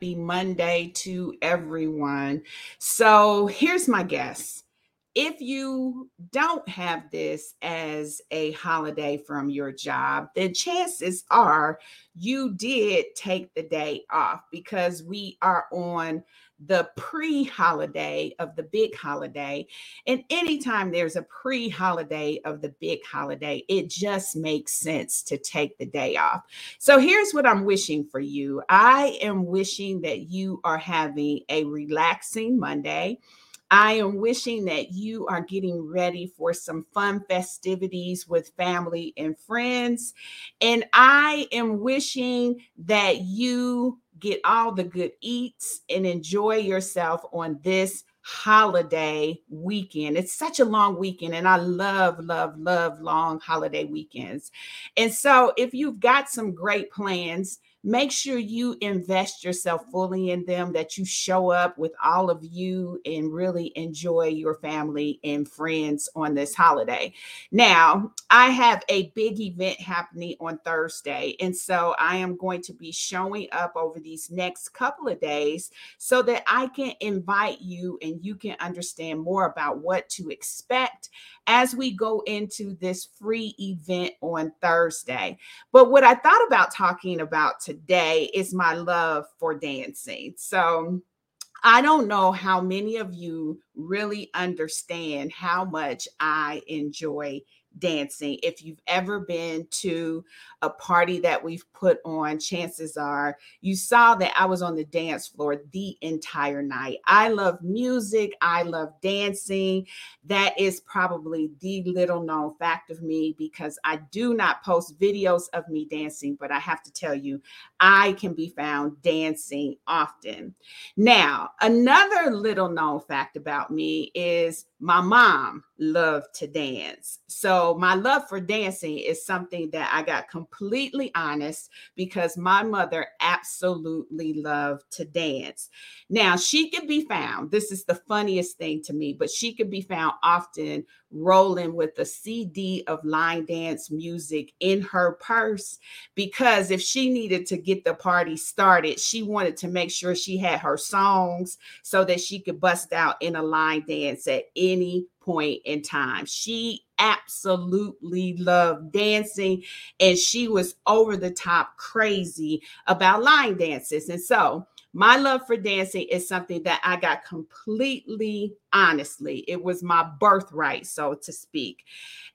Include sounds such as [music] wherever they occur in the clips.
Happy Monday to everyone. So here's my guess. If you don't have this as a holiday from your job, then chances are you did take the day off because we are on the pre holiday of the big holiday. And anytime there's a pre holiday of the big holiday, it just makes sense to take the day off. So here's what I'm wishing for you I am wishing that you are having a relaxing Monday. I am wishing that you are getting ready for some fun festivities with family and friends. And I am wishing that you get all the good eats and enjoy yourself on this holiday weekend. It's such a long weekend, and I love, love, love long holiday weekends. And so, if you've got some great plans, make sure you invest yourself fully in them, that you show up with all of you and really enjoy your family and friends on this holiday. Now, I have a big event happening on Thursday, and so I am going to be showing up over these next couple of days so that I can invite you and you can understand more about what to expect as we go into this free event on Thursday. But what I thought about talking about today is my love for dancing. So, I don't know how many of you really understand how much I enjoy dancing. If you've ever been to a party that we've put on, chances are you saw that I was on the dance floor the entire night. I love music, I love dancing. That is probably the little known fact of me because I do not post videos of me dancing, but I have to tell you, I can be found dancing often. Now, another little known fact about me is my mom loved to dance. So, my love for dancing is something that I got completely honest because my mother absolutely loved to dance. Now, she could be found, this is the funniest thing to me, but she could be found often rolling with a CD of line dance music in her purse because if she needed to get the party started, she wanted to make sure she had her songs so that she could bust out in a line dance at any point in time. She absolutely loved dancing and she was over the top crazy about line dances. And so, my love for dancing is something that I got completely honestly. It was my birthright, so to speak.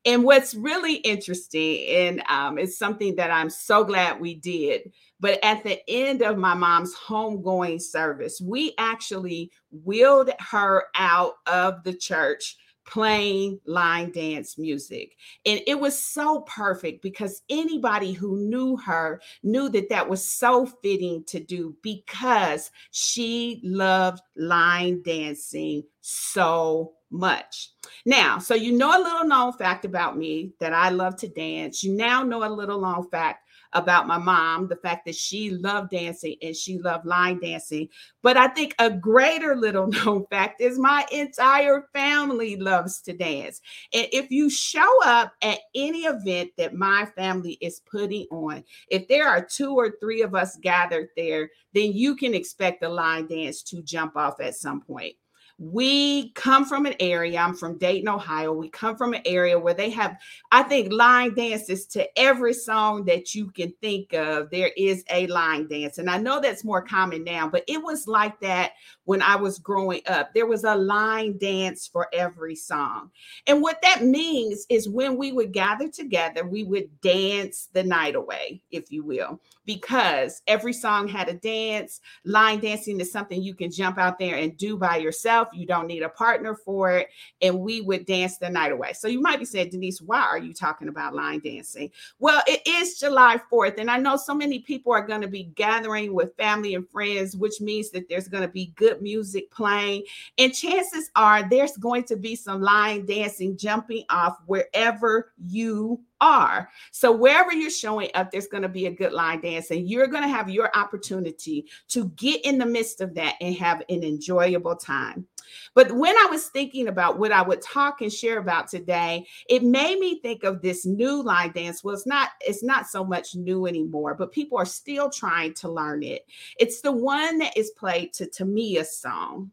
And what's really interesting, and um, it's something that I'm so glad we did, but at the end of my mom's homegoing service, we actually wheeled her out of the church playing line dance music. And it was so perfect because anybody who knew her knew that that was so fitting to do because she loved line dancing so much. Now, so you know a little known fact about me that I love to dance. You now know a little known fact about my mom, the fact that she loved dancing and she loved line dancing. But I think a greater little [laughs] known fact is my entire family loves to dance. And if you show up at any event that my family is putting on, if there are two or three of us gathered there, then you can expect the line dance to jump off at some point we come from an area i'm from dayton ohio. We come from an area where they have i think line dances to every song that you can think of. There is a line dance and i know that's more common now but it was like that when i was growing up. There was a line dance for every song. And what that means is when we would gather together we would dance the night away if you will because every song had a dance line dancing is something you can jump out there and do by yourself. You don't need a partner for it. And we would dance the night away. So you might be saying, Denise, why are you talking about line dancing? Well, it is July 4th. And I know so many people are going to be gathering with family and friends, which means that there's going to be good music playing. And chances are there's going to be some line dancing jumping off wherever you are. So wherever you're showing up, there's going to be a good line dance, and you're going to have your opportunity to get in the midst of that and have an enjoyable time. But when I was thinking about what I would talk and share about today, it made me think of this new line dance. Well, it's not, it's not so much new anymore, but people are still trying to learn it. It's the one that is played to Tamia's song.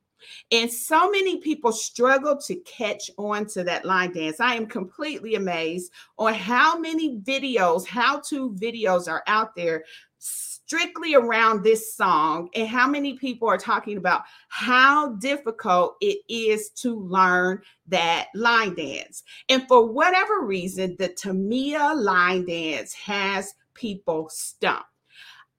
And so many people struggle to catch on to that line dance. I am completely amazed on how many videos, how to videos are out there strictly around this song and how many people are talking about how difficult it is to learn that line dance. And for whatever reason, the Tamia line dance has people stumped.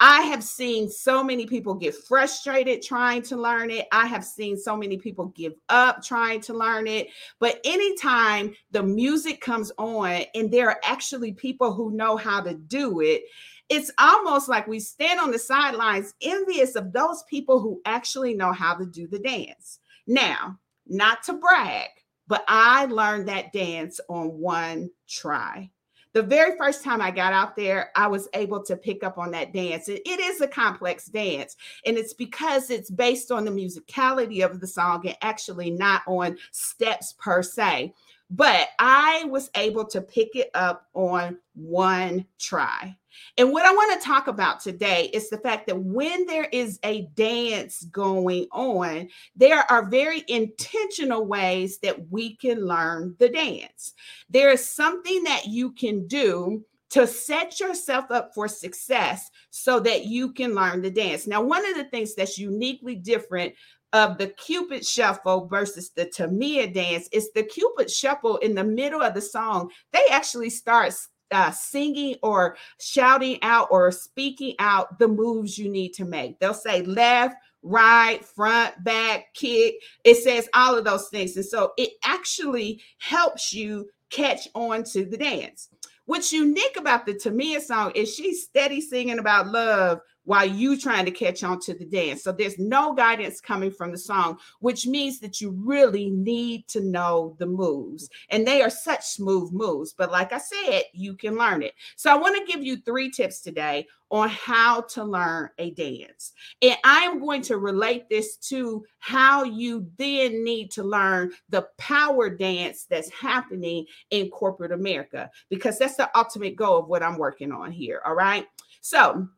I have seen so many people get frustrated trying to learn it. I have seen so many people give up trying to learn it. But anytime the music comes on and there are actually people who know how to do it, it's almost like we stand on the sidelines envious of those people who actually know how to do the dance. Now, not to brag, but I learned that dance on one try. The very first time I got out there, I was able to pick up on that dance. It, it is a complex dance, and it's because it's based on the musicality of the song and actually not on steps per se. But I was able to pick it up on one try. And what I want to talk about today is the fact that when there is a dance going on, there are very intentional ways that we can learn the dance. There is something that you can do to set yourself up for success so that you can learn the dance. Now, one of the things that's uniquely different of the Cupid shuffle versus the Tamia dance It's the Cupid shuffle in the middle of the song. They actually start uh, singing or shouting out or speaking out the moves you need to make. They'll say left, right, front, back, kick. It says all of those things. And so it actually helps you catch on to the dance. What's unique about the Tamia song is she's steady singing about love while you trying to catch on to the dance. So there's no guidance coming from the song, which means that you really need to know the moves. And they are such smooth moves. But like I said, you can learn it. So I want to give you three tips today on how to learn a dance. And I am going to relate this to how you then need to learn the power dance that's happening in corporate America, because that's the ultimate goal of what I'm working on here. All right. So,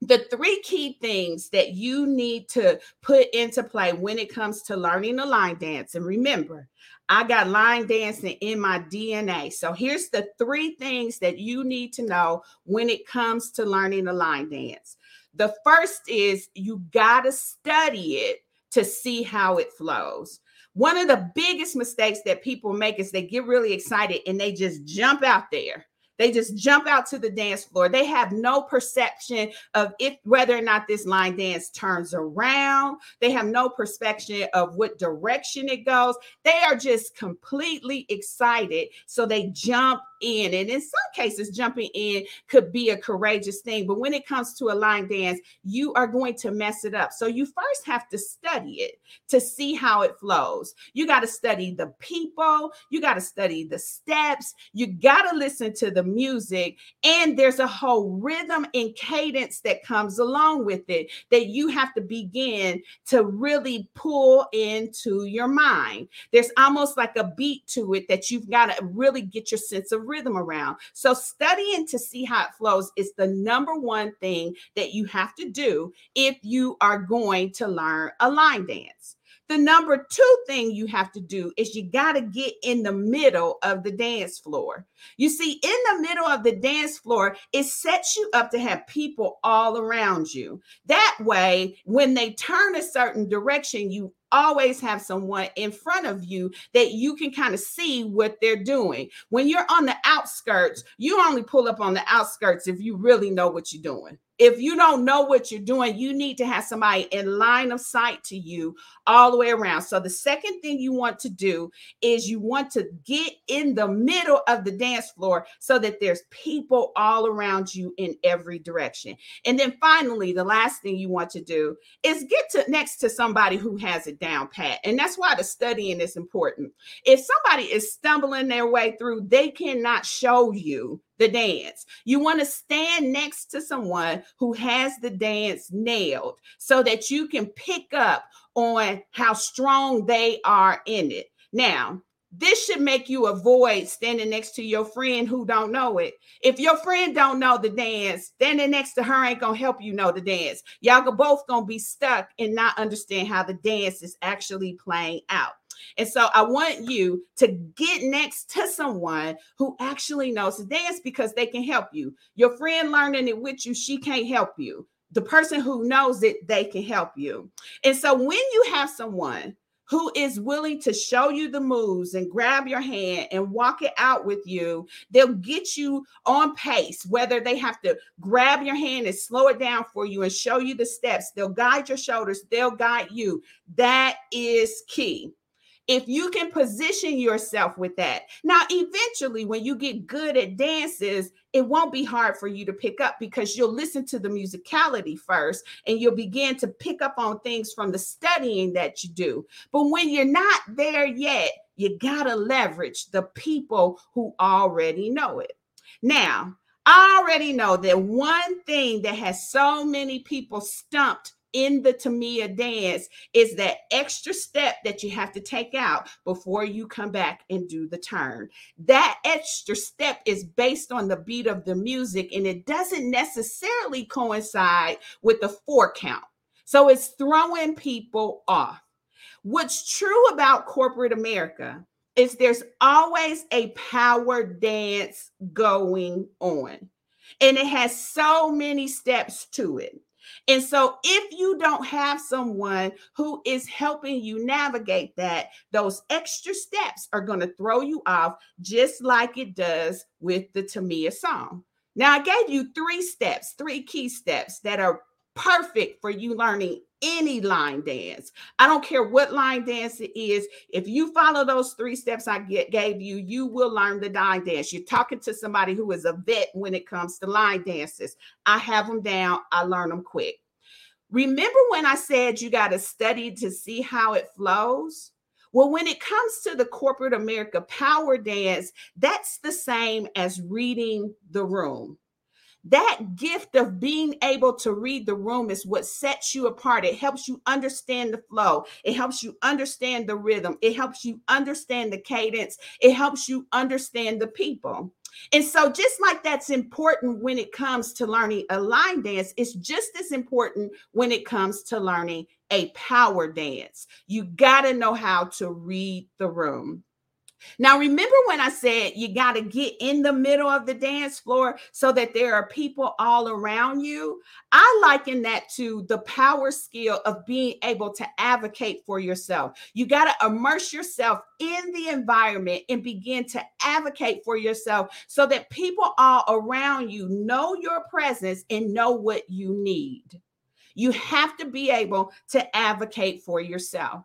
the three key things that you need to put into play when it comes to learning the line dance. And remember, I got line dancing in my DNA. So here's the three things that you need to know when it comes to learning the line dance. The first is you got to study it to see how it flows. One of the biggest mistakes that people make is they get really excited and they just jump out there they just jump out to the dance floor. They have no perception of if whether or not this line dance turns around. They have no perception of what direction it goes. They are just completely excited. So they jump in. And in some cases, jumping in could be a courageous thing. But when it comes to a line dance, you are going to mess it up. So you first have to study it to see how it flows. You got to study the people, you got to study the steps, you got to listen to the music, and there's a whole rhythm and cadence that comes along with it that you have to begin to really pull into your mind. There's almost like a beat to it that you've got to really get your sense of rhythm around. So, studying to see how it flows is the number one thing that you have to do if you are going to learn a line dance. The number two thing you have to do is you got to get in the middle of the dance floor. You see, in the middle of the dance floor, it sets you up to have people all around you. That way, when they turn a certain direction, you always have someone in front of you that you can kind of see what they're doing. When you're on the outskirts, you only pull up on the outskirts if you really know what you're doing if you don't know what you're doing, you need to have somebody in line of sight to you all the way around. So, the second thing you want to do is you want to get in the middle of the dance floor so that there's people all around you in every direction. And then finally, the last thing you want to do is get to next to somebody who has it down pat. And that's why the studying is important. If somebody is stumbling their way through, they cannot show you the dance. You want to stand next to someone who has the dance nailed so that you can pick up on how strong they are in it. Now, this should make you avoid standing next to your friend who don't know it. If your friend don't know the dance, standing next to her ain't gonna help you know the dance. Y'all both gonna be stuck and not understand how the dance is actually playing out. And so I want you to get next to someone who actually knows the dance because they can help you. Your friend learning it with you, she can't help you. The person who knows it, they can help you. And so when you have someone who is willing to show you the moves and grab your hand and walk it out with you. They'll get you on pace, whether they have to grab your hand and slow it down for you and show you the steps. They'll guide your shoulders, they'll guide you. That is key if you can position yourself with that. Now, eventually, when you get good at dances, it won't be hard for you to pick up because you'll listen to the musicality first and you'll begin to pick up on things from the studying that you do. But when you're not there yet, you got to leverage the people who already know it. Now, I already know that one thing that has so many people stumped in the Tamia dance is that extra step that you have to take out before you come back and do the turn. That extra step is based on the beat of the music and it doesn't necessarily coincide with the four count. So it's throwing people off. What's true about corporate America is there's always a power dance going on. And it has so many steps to it. And so, if you don't have someone who is helping you navigate that, those extra steps are going to throw you off, just like it does with the Tamia song. Now, I gave you three steps, three key steps that are perfect for you learning any line dance. I don't care what line dance it is. If you follow those three steps I get, gave you, you will learn the line dance. You're talking to somebody who is a vet when it comes to line dances. I have them down, I learn them quick. Remember when I said you got to study to see how it flows? Well, when it comes to the corporate America power dance, that's the same as reading the room that gift of being able to read the room is what sets you apart. It helps you understand the flow, it helps you understand the rhythm, it helps you understand the cadence, it helps you understand the people. And so, just like that's important when it comes to learning a line dance, it's just as important when it comes to learning a power dance. You got to know how to read the room. Now, remember when I said you got to get in the middle of the dance floor so that there are people all around you? I liken that to the power skill of being able to advocate for yourself. You got to immerse yourself in the environment and begin to advocate for yourself so that people all around you know your presence and know what you need. You have to be able to advocate for yourself.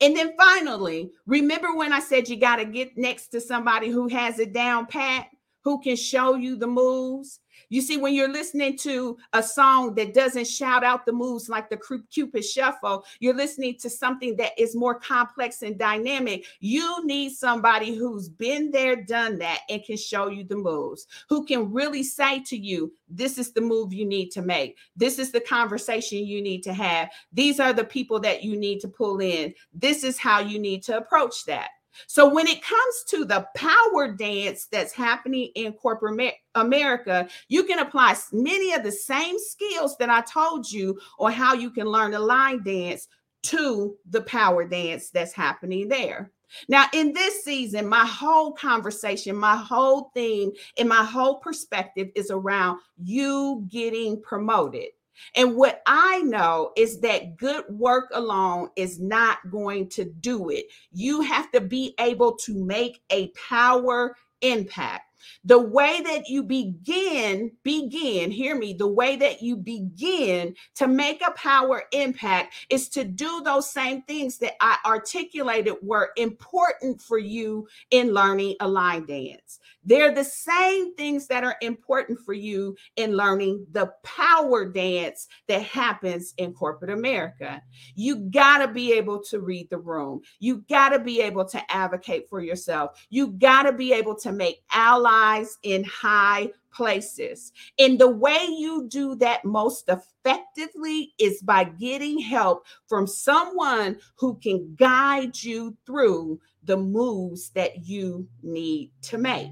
And then finally, remember when I said you got to get next to somebody who has it down pat, who can show you the moves? You see, when you're listening to a song that doesn't shout out the moves like the Cupid Shuffle, you're listening to something that is more complex and dynamic. You need somebody who's been there, done that, and can show you the moves, who can really say to you, This is the move you need to make. This is the conversation you need to have. These are the people that you need to pull in. This is how you need to approach that. So when it comes to the power dance that's happening in corporate America, you can apply many of the same skills that I told you on how you can learn a line dance to the power dance that's happening there. Now, in this season, my whole conversation, my whole theme, and my whole perspective is around you getting promoted. And what I know is that good work alone is not going to do it. You have to be able to make a power impact. The way that you begin, begin, hear me, the way that you begin to make a power impact is to do those same things that I articulated were important for you in learning a line dance. They're the same things that are important for you in learning the power dance that happens in corporate America. You got to be able to read the room. You got to be able to advocate for yourself. You got to be able to make allies in high places. And the way you do that most effectively is by getting help from someone who can guide you through the moves that you need to make.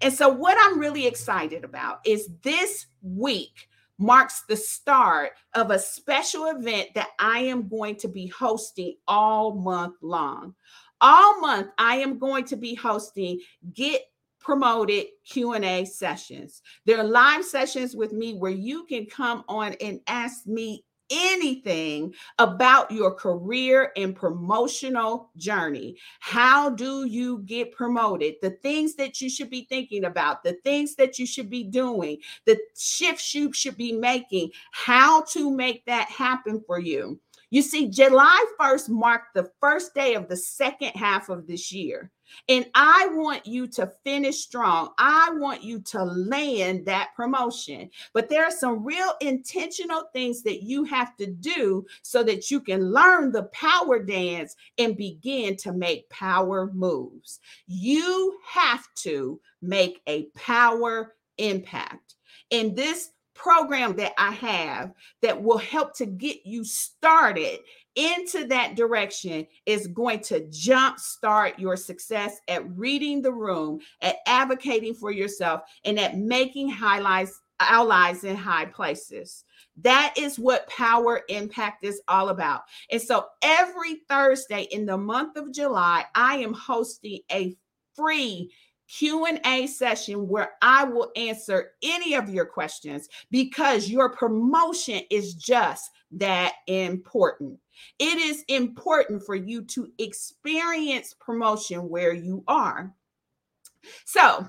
And so, what I'm really excited about is this week marks the start of a special event that I am going to be hosting all month long. All month, I am going to be hosting Get promoted q&a sessions they're live sessions with me where you can come on and ask me anything about your career and promotional journey. How do you get promoted? The things that you should be thinking about, the things that you should be doing, the shifts you should be making, how to make that happen for you. You see, July 1st marked the first day of the second half of this year. And I want you to finish strong. I want you to land that promotion. But there are some real intentional things that you have to do so that you can learn the power dance and begin to make power moves. You have to make a power impact. And this program that I have that will help to get you started into that direction is going to jumpstart your success at reading the room, at advocating for yourself, and at making highlights allies in high places. That is what power impact is all about. And so every Thursday in the month of July, I am hosting a free Q&A session where I will answer any of your questions because your promotion is just that important. It is important for you to experience promotion where you are. So,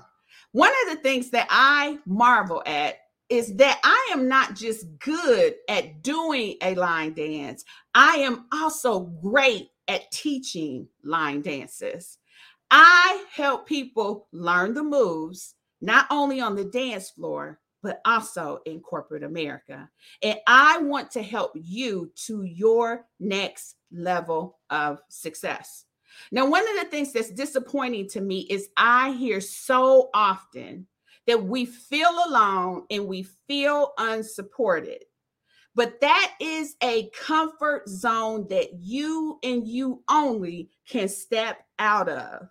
one of the things that I marvel at is that I am not just good at doing a line dance, I am also great at teaching line dances. I help people learn the moves, not only on the dance floor, but also in corporate America. And I want to help you to your next level of success. Now, one of the things that's disappointing to me is I hear so often that we feel alone and we feel unsupported. But that is a comfort zone that you and you only can step out of.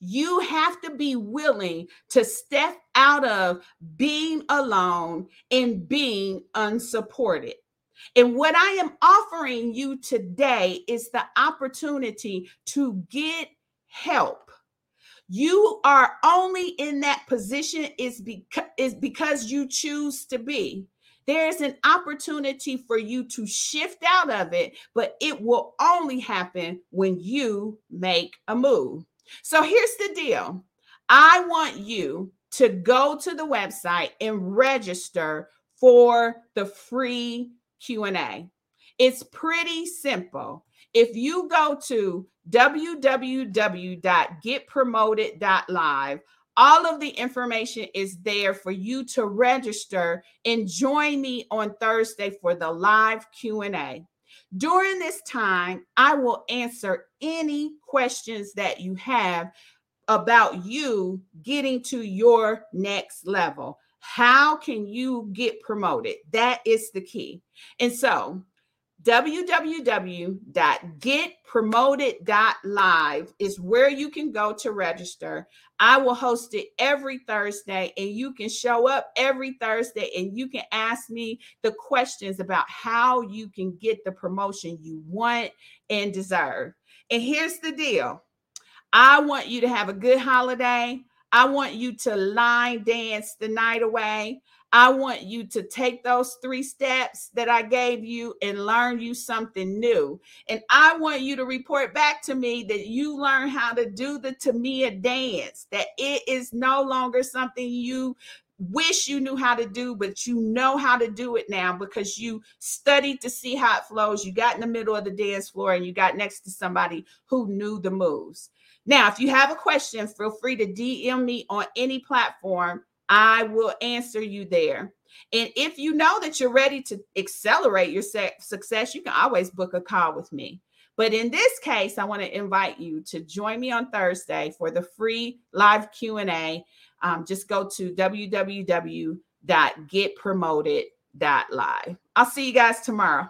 You have to be willing to step out of being alone and being unsupported. And what I am offering you today is the opportunity to get help. You are only in that position is because is because you choose to be. There's an opportunity for you to shift out of it, but it will only happen when you make a move. So here's the deal I want you to go to the website and register for the free Q&A. It's pretty simple. If you go to www.getpromoted.live, all of the information is there for you to register and join me on Thursday for the live Q&A. During this time, I will answer any questions that you have about you getting to your next level. How can you get promoted? That is the key. And so, www.getpromoted.live is where you can go to register. I will host it every Thursday, and you can show up every Thursday and you can ask me the questions about how you can get the promotion you want and deserve. And here's the deal I want you to have a good holiday. I want you to line dance the night away. I want you to take those three steps that I gave you and learn you something new. And I want you to report back to me that you learn how to do the Tamia dance, that it is no longer something you wish you knew how to do, but you know how to do it now because you studied to see how it flows. You got in the middle of the dance floor and you got next to somebody who knew the moves. Now, if you have a question, feel free to DM me on any platform. I will answer you there. And if you know that you're ready to accelerate your success, you can always book a call with me. But in this case, I want to invite you to join me on Thursday for the free live Q&A. Um, just go to www.getpromoted.live. I'll see you guys tomorrow.